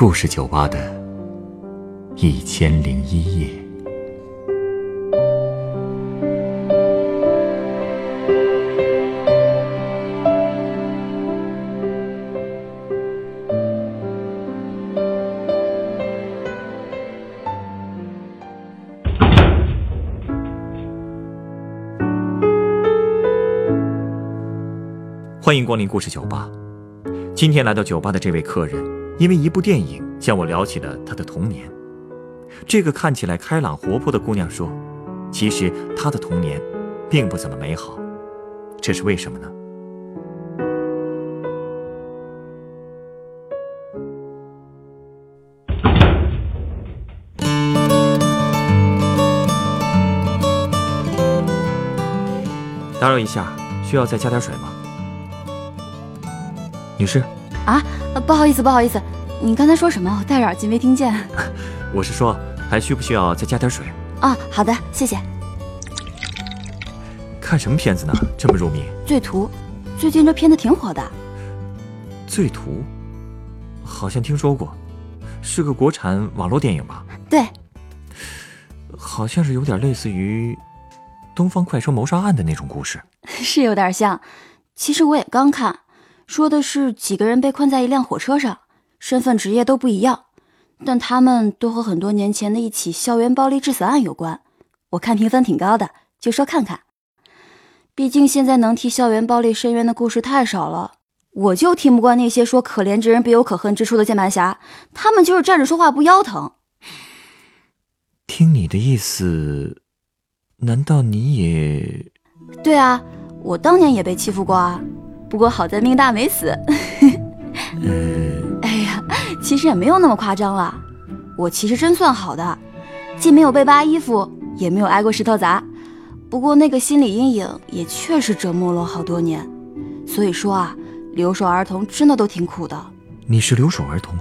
故事酒吧的一千零一夜。欢迎光临故事酒吧。今天来到酒吧的这位客人，因为一部电影向我聊起了他的童年。这个看起来开朗活泼的姑娘说：“其实她的童年并不怎么美好，这是为什么呢？”打扰一下，需要再加点水吗？女士，啊，不好意思，不好意思，你刚才说什么？我戴着耳机没听见。我是说，还需不需要再加点水？啊，好的，谢谢。看什么片子呢？这么入迷？醉图，最近这片子挺火的。醉图，好像听说过，是个国产网络电影吧？对，好像是有点类似于《东方快车谋杀案》的那种故事。是有点像。其实我也刚看。说的是几个人被困在一辆火车上，身份职业都不一样，但他们都和很多年前的一起校园暴力致死案有关。我看评分挺高的，就说看看。毕竟现在能替校园暴力伸冤的故事太少了，我就听不惯那些说可怜之人必有可恨之处的键盘侠，他们就是站着说话不腰疼。听你的意思，难道你也？对啊，我当年也被欺负过啊。不过好在命大没死。哎呀，其实也没有那么夸张了。我其实真算好的，既没有被扒衣服，也没有挨过石头砸。不过那个心理阴影也确实折磨了我好多年。所以说啊，留守儿童真的都挺苦的。你是留守儿童？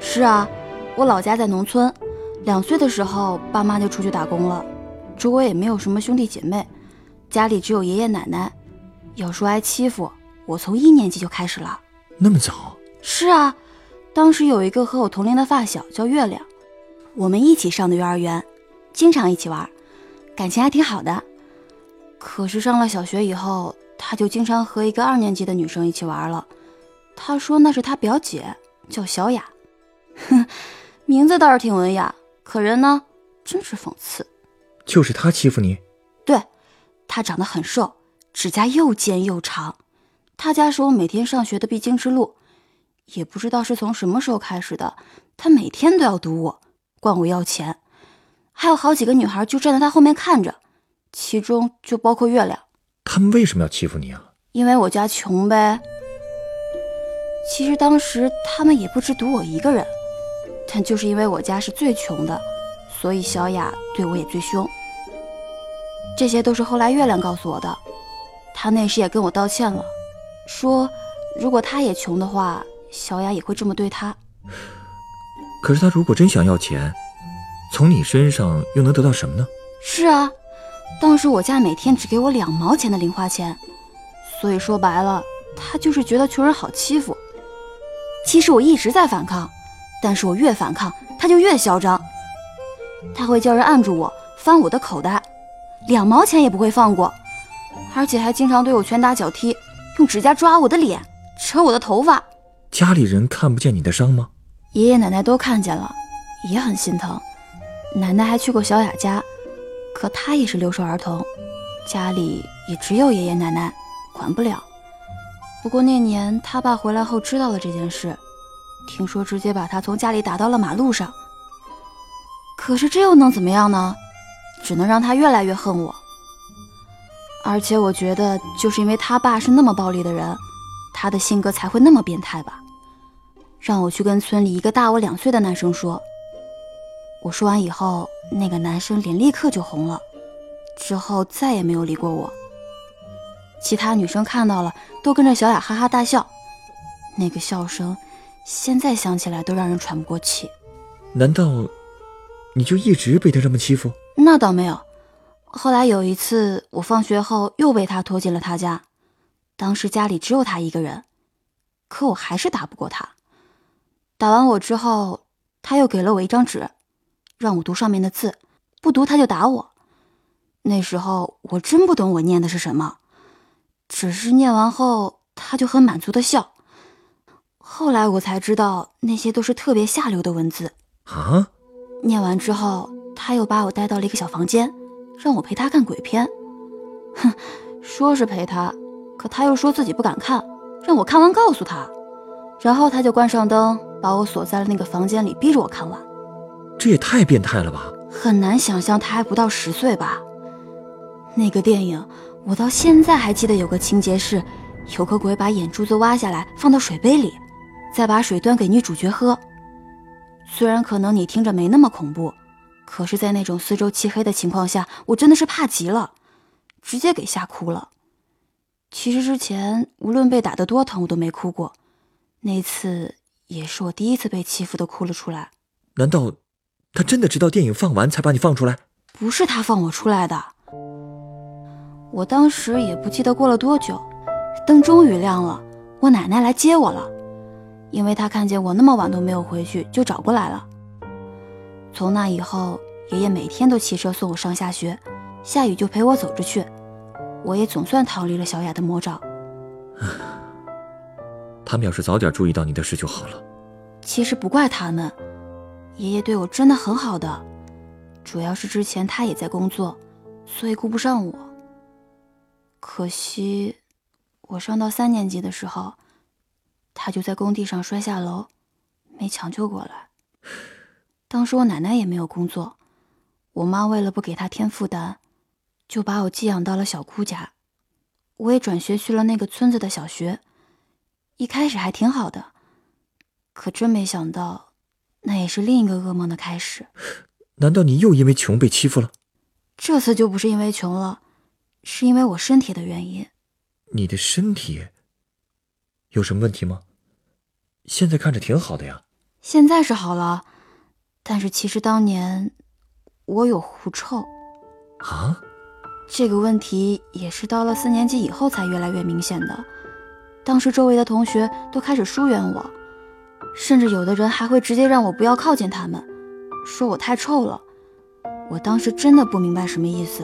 是啊，我老家在农村，两岁的时候爸妈就出去打工了，周围也没有什么兄弟姐妹，家里只有爷爷奶奶。要说挨欺负。我从一年级就开始了，那么早？是啊，当时有一个和我同龄的发小叫月亮，我们一起上的幼儿园，经常一起玩，感情还挺好的。可是上了小学以后，他就经常和一个二年级的女生一起玩了。他说那是他表姐，叫小雅。哼，名字倒是挺文雅，可人呢，真是讽刺。就是他欺负你？对，他长得很瘦，指甲又尖又长。他家是我每天上学的必经之路，也不知道是从什么时候开始的，他每天都要堵我，管我要钱，还有好几个女孩就站在他后面看着，其中就包括月亮。他们为什么要欺负你啊？因为我家穷呗。其实当时他们也不止堵我一个人，但就是因为我家是最穷的，所以小雅对我也最凶。这些都是后来月亮告诉我的，他那时也跟我道歉了。说，如果他也穷的话，小雅也会这么对他。可是他如果真想要钱，从你身上又能得到什么呢？是啊，当时我家每天只给我两毛钱的零花钱，所以说白了，他就是觉得穷人好欺负。其实我一直在反抗，但是我越反抗，他就越嚣张。他会叫人按住我，翻我的口袋，两毛钱也不会放过，而且还经常对我拳打脚踢。用指甲抓我的脸，扯我的头发。家里人看不见你的伤吗？爷爷奶奶都看见了，也很心疼。奶奶还去过小雅家，可她也是留守儿童，家里也只有爷爷奶奶，管不了。不过那年他爸回来后知道了这件事，听说直接把他从家里打到了马路上。可是这又能怎么样呢？只能让他越来越恨我。而且我觉得，就是因为他爸是那么暴力的人，他的性格才会那么变态吧。让我去跟村里一个大我两岁的男生说。我说完以后，那个男生脸立刻就红了，之后再也没有理过我。其他女生看到了，都跟着小雅哈哈大笑，那个笑声，现在想起来都让人喘不过气。难道你就一直被他这么欺负？那倒没有。后来有一次，我放学后又被他拖进了他家。当时家里只有他一个人，可我还是打不过他。打完我之后，他又给了我一张纸，让我读上面的字，不读他就打我。那时候我真不懂我念的是什么，只是念完后他就很满足的笑。后来我才知道那些都是特别下流的文字啊！念完之后，他又把我带到了一个小房间，让我陪他看鬼片。哼，说是陪他，可他又说自己不敢看，让我看完告诉他。然后他就关上灯，把我锁在了那个房间里，逼着我看完。这也太变态了吧！很难想象他还不到十岁吧？那个电影我到现在还记得，有个情节是，有个鬼把眼珠子挖下来放到水杯里，再把水端给女主角喝。虽然可能你听着没那么恐怖，可是，在那种四周漆黑的情况下，我真的是怕极了，直接给吓哭了。其实之前无论被打得多疼，我都没哭过。那次也是我第一次被欺负的哭了出来。难道他真的直到电影放完才把你放出来？不是他放我出来的。我当时也不记得过了多久，灯终于亮了，我奶奶来接我了。因为她看见我那么晚都没有回去，就找过来了。从那以后，爷爷每天都骑车送我上下学，下雨就陪我走着去。我也总算逃离了小雅的魔爪。他们要是早点注意到你的事就好了。其实不怪他们，爷爷对我真的很好的，主要是之前他也在工作，所以顾不上我。可惜，我上到三年级的时候，他就在工地上摔下楼，没抢救过来。当时我奶奶也没有工作，我妈为了不给她添负担，就把我寄养到了小姑家。我也转学去了那个村子的小学。一开始还挺好的，可真没想到，那也是另一个噩梦的开始。难道你又因为穷被欺负了？这次就不是因为穷了，是因为我身体的原因。你的身体有什么问题吗？现在看着挺好的呀。现在是好了，但是其实当年我有狐臭。啊？这个问题也是到了四年级以后才越来越明显的。当时周围的同学都开始疏远我，甚至有的人还会直接让我不要靠近他们，说我太臭了。我当时真的不明白什么意思，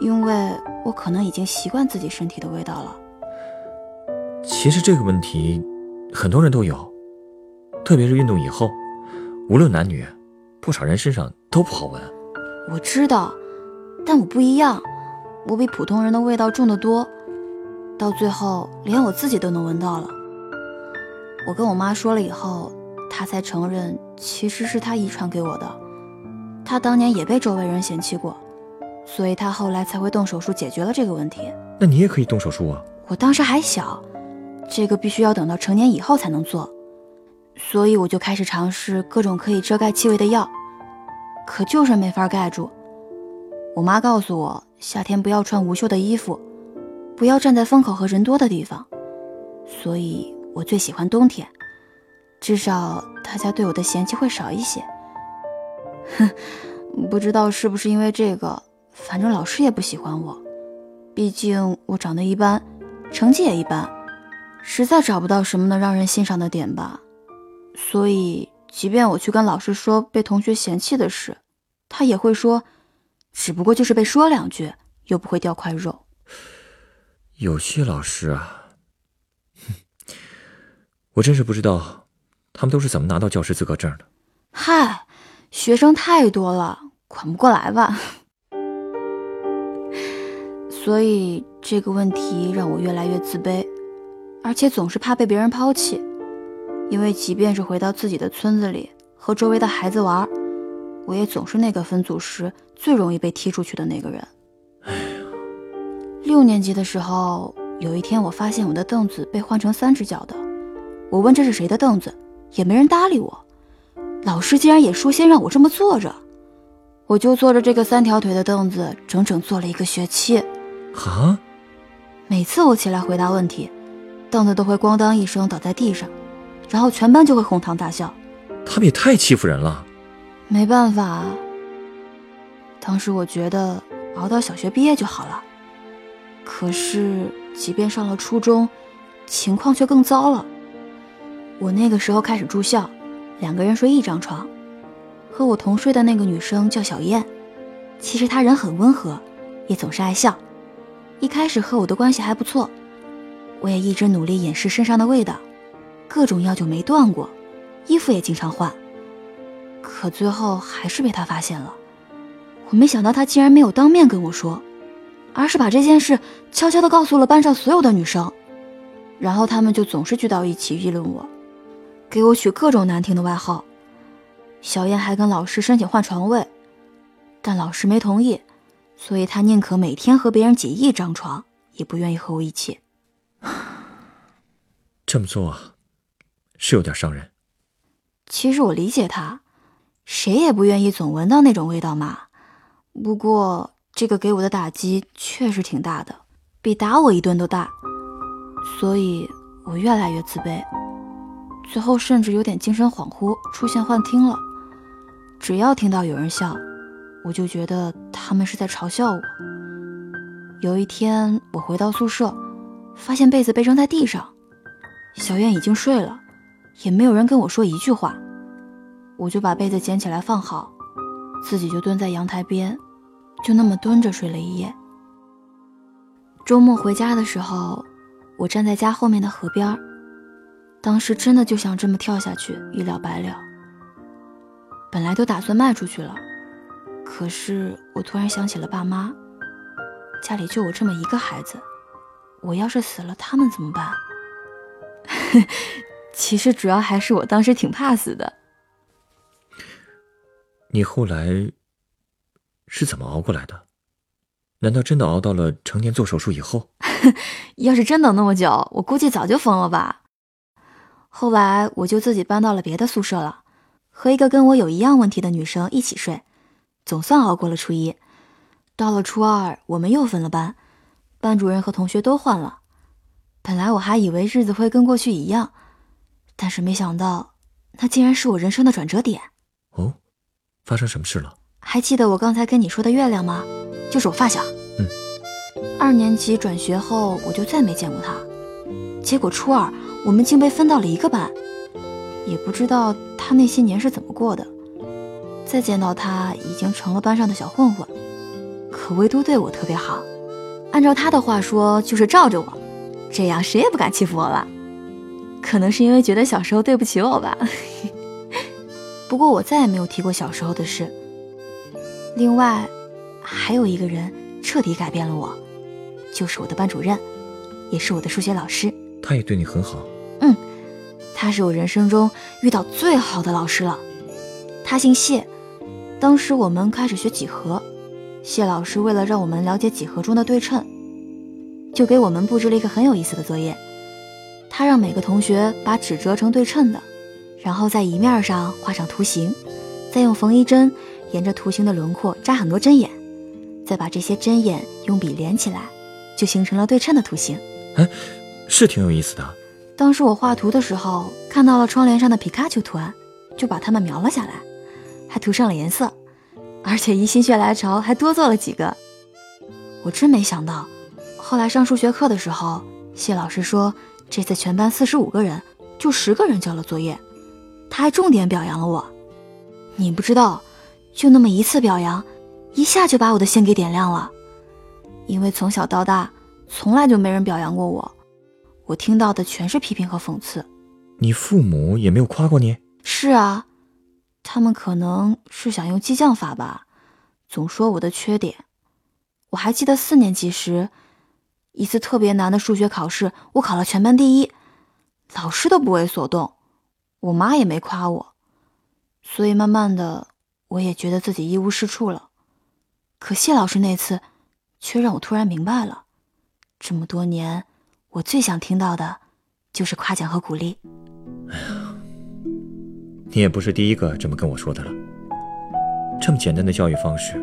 因为我可能已经习惯自己身体的味道了。其实这个问题很多人都有，特别是运动以后，无论男女，不少人身上都不好闻。我知道，但我不一样，我比普通人的味道重得多。到最后，连我自己都能闻到了。我跟我妈说了以后，她才承认，其实是她遗传给我的。她当年也被周围人嫌弃过，所以她后来才会动手术解决了这个问题。那你也可以动手术啊！我当时还小，这个必须要等到成年以后才能做，所以我就开始尝试各种可以遮盖气味的药，可就是没法盖住。我妈告诉我，夏天不要穿无袖的衣服。不要站在风口和人多的地方，所以我最喜欢冬天，至少大家对我的嫌弃会少一些。哼，不知道是不是因为这个，反正老师也不喜欢我，毕竟我长得一般，成绩也一般，实在找不到什么能让人欣赏的点吧。所以，即便我去跟老师说被同学嫌弃的事，他也会说，只不过就是被说两句，又不会掉块肉。有些老师啊，哼，我真是不知道，他们都是怎么拿到教师资格证的。嗨，学生太多了，管不过来吧。所以这个问题让我越来越自卑，而且总是怕被别人抛弃。因为即便是回到自己的村子里和周围的孩子玩，我也总是那个分组时最容易被踢出去的那个人。六年级的时候，有一天我发现我的凳子被换成三只脚的。我问这是谁的凳子，也没人搭理我。老师竟然也说先让我这么坐着，我就坐着这个三条腿的凳子，整整坐了一个学期。啊！每次我起来回答问题，凳子都会咣当一声倒在地上，然后全班就会哄堂大笑。他们也太欺负人了。没办法，当时我觉得熬到小学毕业就好了。可是，即便上了初中，情况却更糟了。我那个时候开始住校，两个人睡一张床。和我同睡的那个女生叫小燕，其实她人很温和，也总是爱笑。一开始和我的关系还不错，我也一直努力掩饰身上的味道，各种药就没断过，衣服也经常换。可最后还是被他发现了。我没想到他竟然没有当面跟我说，而是把这件事悄悄地告诉了班上所有的女生，然后她们就总是聚到一起议论我，给我取各种难听的外号。小燕还跟老师申请换床位，但老师没同意，所以她宁可每天和别人挤一张床，也不愿意和我一起。这么做是有点伤人。其实我理解他，谁也不愿意总闻到那种味道嘛。不过这个给我的打击确实挺大的，比打我一顿都大，所以我越来越自卑，最后甚至有点精神恍惚，出现幻听了。只要听到有人笑，我就觉得他们是在嘲笑我。有一天，我回到宿舍，发现被子被扔在地上，小燕已经睡了，也没有人跟我说一句话。我就把被子捡起来放好，自己就蹲在阳台边，就那么蹲着睡了一夜。周末回家的时候，我站在家后面的河边，当时真的就想这么跳下去，一了百了。本来都打算卖出去了，可是我突然想起了爸妈，家里就我这么一个孩子，我要是死了，他们怎么办？其实主要还是我当时挺怕死的。你后来是怎么熬过来的？难道真的熬到了成年做手术以后？要是真等那么久，我估计早就疯了吧。后来我就自己搬到了别的宿舍了。和一个跟我有一样问题的女生一起睡，总算熬过了初一。到了初二，我们又分了班，班主任和同学都换了。本来我还以为日子会跟过去一样，但是没想到，那竟然是我人生的转折点。哦，发生什么事了？还记得我刚才跟你说的月亮吗？就是我发小。嗯。二年级转学后，我就再没见过他。结果初二，我们竟被分到了一个班。也不知道他那些年是怎么过的，再见到他已经成了班上的小混混，可唯独对我特别好。按照他的话说，就是罩着我，这样谁也不敢欺负我了。可能是因为觉得小时候对不起我吧。不过我再也没有提过小时候的事。另外，还有一个人彻底改变了我，就是我的班主任，也是我的数学老师。他也对你很好。嗯。他是我人生中遇到最好的老师了，他姓谢。当时我们开始学几何，谢老师为了让我们了解几何中的对称，就给我们布置了一个很有意思的作业。他让每个同学把纸折成对称的，然后在一面上画上图形，再用缝衣针沿着图形的轮廓扎很多针眼，再把这些针眼用笔连起来，就形成了对称的图形。哎，是挺有意思的。当时我画图的时候，看到了窗帘上的皮卡丘图案，就把它们描了下来，还涂上了颜色，而且一心血来潮还多做了几个。我真没想到，后来上数学课的时候，谢老师说这次全班四十五个人，就十个人交了作业，他还重点表扬了我。你不知道，就那么一次表扬，一下就把我的心给点亮了，因为从小到大，从来就没人表扬过我。我听到的全是批评和讽刺，你父母也没有夸过你。是啊，他们可能是想用激将法吧，总说我的缺点。我还记得四年级时，一次特别难的数学考试，我考了全班第一，老师都不为所动，我妈也没夸我，所以慢慢的，我也觉得自己一无是处了。可谢老师那次，却让我突然明白了，这么多年。我最想听到的，就是夸奖和鼓励。哎呀，你也不是第一个这么跟我说的了。这么简单的教育方式，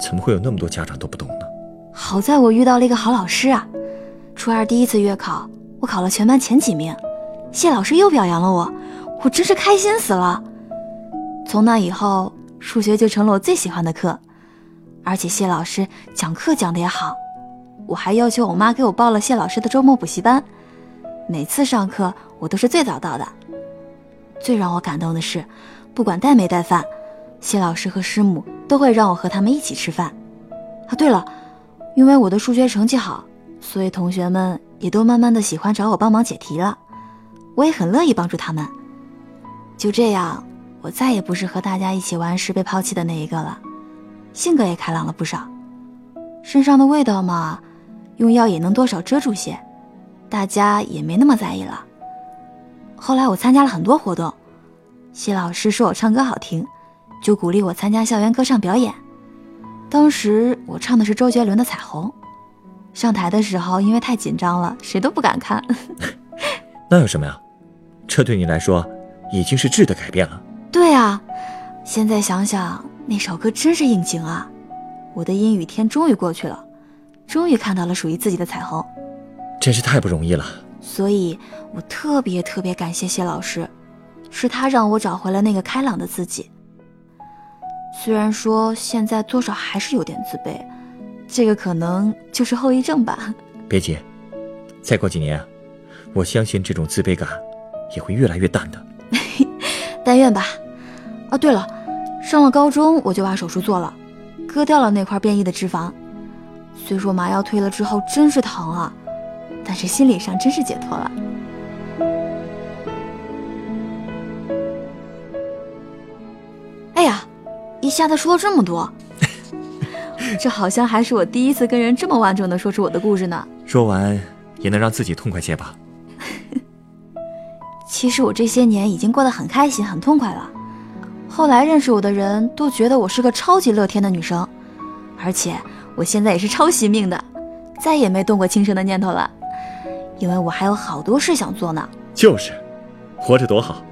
怎么会有那么多家长都不懂呢？好在我遇到了一个好老师啊！初二第一次月考，我考了全班前几名，谢老师又表扬了我，我真是开心死了。从那以后，数学就成了我最喜欢的课，而且谢老师讲课讲的也好。我还要求我妈给我报了谢老师的周末补习班，每次上课我都是最早到的。最让我感动的是，不管带没带饭，谢老师和师母都会让我和他们一起吃饭。啊，对了，因为我的数学成绩好，所以同学们也都慢慢的喜欢找我帮忙解题了。我也很乐意帮助他们。就这样，我再也不是和大家一起玩时被抛弃的那一个了，性格也开朗了不少。身上的味道嘛，用药也能多少遮住些，大家也没那么在意了。后来我参加了很多活动，谢老师说我唱歌好听，就鼓励我参加校园歌唱表演。当时我唱的是周杰伦的《彩虹》，上台的时候因为太紧张了，谁都不敢看。那有什么呀？这对你来说已经是质的改变了。对啊，现在想想那首歌真是应景啊！我的阴雨天终于过去了，终于看到了属于自己的彩虹，真是太不容易了。所以我特别特别感谢谢老师，是他让我找回了那个开朗的自己。虽然说现在多少还是有点自卑，这个可能就是后遗症吧。别急，再过几年，我相信这种自卑感也会越来越淡的。但愿吧。哦，对了，上了高中我就把手术做了，割掉了那块变异的脂肪。虽说麻药退了之后真是疼啊，但是心理上真是解脱了。一下子说了这么多，这好像还是我第一次跟人这么完整的说出我的故事呢。说完也能让自己痛快些吧。其实我这些年已经过得很开心、很痛快了。后来认识我的人都觉得我是个超级乐天的女生，而且我现在也是超惜命的，再也没动过轻生的念头了，因为我还有好多事想做呢。就是，活着多好，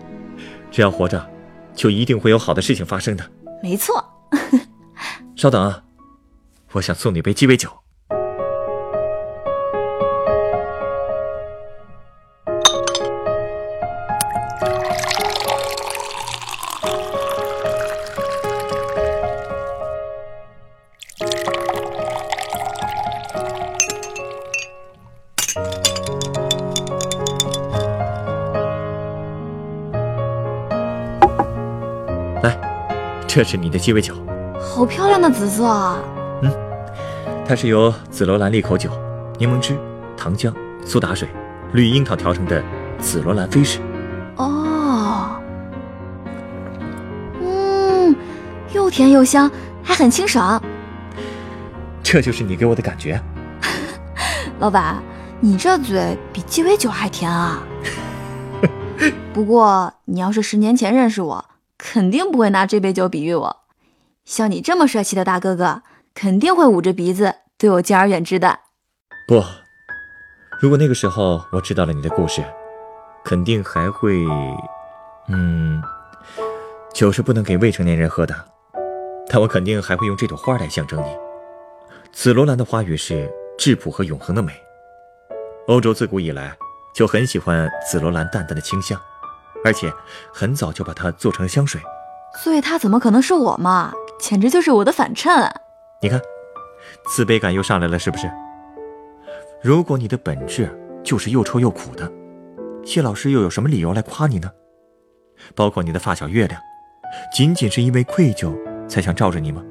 只要活着，就一定会有好的事情发生的。没错，稍等啊，我想送你杯鸡尾酒。这是你的鸡尾酒，好漂亮的紫色啊！嗯，它是由紫罗兰利口酒、柠檬汁、糖浆、苏打水、绿樱桃调成的紫罗兰飞士。哦，嗯，又甜又香，还很清爽。这就是你给我的感觉。老板，你这嘴比鸡尾酒还甜啊！不过你要是十年前认识我。肯定不会拿这杯酒比喻我，像你这么帅气的大哥哥，肯定会捂着鼻子对我敬而远之的。不，如果那个时候我知道了你的故事，肯定还会……嗯，酒是不能给未成年人喝的，但我肯定还会用这朵花来象征你。紫罗兰的花语是质朴和永恒的美，欧洲自古以来就很喜欢紫罗兰淡淡的清香。而且很早就把它做成了香水，所以他怎么可能是我嘛？简直就是我的反衬。你看，自卑感又上来了，是不是？如果你的本质就是又臭又苦的，谢老师又有什么理由来夸你呢？包括你的发小月亮，仅仅是因为愧疚才想罩着你吗？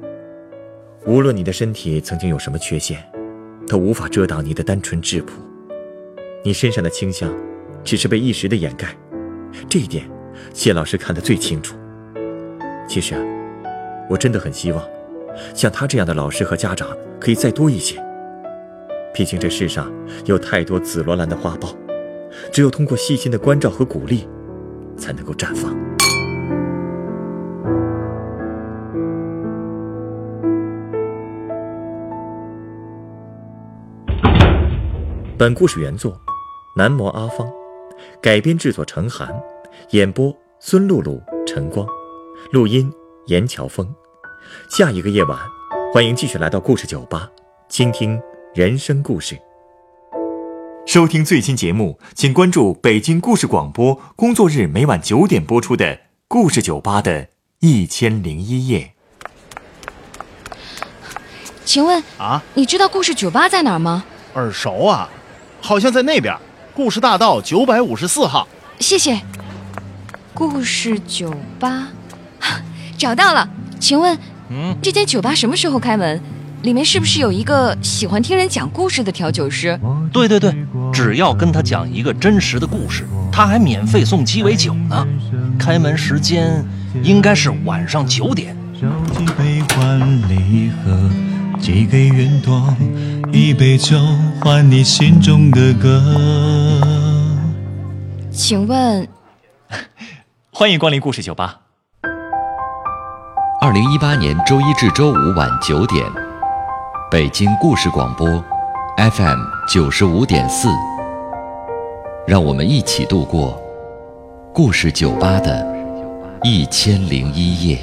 无论你的身体曾经有什么缺陷，都无法遮挡你的单纯质朴。你身上的清香，只是被一时的掩盖。这一点，谢老师看得最清楚。其实啊，我真的很希望，像他这样的老师和家长可以再多一些。毕竟这世上有太多紫罗兰的花苞，只有通过细心的关照和鼓励，才能够绽放。本故事原作：男模阿芳。改编制作：陈寒，演播：孙露露、陈光，录音：严乔峰。下一个夜晚，欢迎继续来到故事酒吧，倾听人生故事。收听最新节目，请关注北京故事广播，工作日每晚九点播出的《故事酒吧》的一千零一夜。请问啊，你知道故事酒吧在哪儿吗？耳熟啊，好像在那边。故事大道九百五十四号，谢谢。故事酒吧，找到了。请问，嗯，这间酒吧什么时候开门？里面是不是有一个喜欢听人讲故事的调酒师？对对对，只要跟他讲一个真实的故事，他还免费送鸡尾酒呢。开门时间应该是晚上九点。几杯换离合，寄给云朵，一杯酒换你心中的歌。请问，欢迎光临故事酒吧。二零一八年周一至周五晚九点。北京故事广播，FM 九十五点四，让我们一起度过故事酒吧的一千零一夜。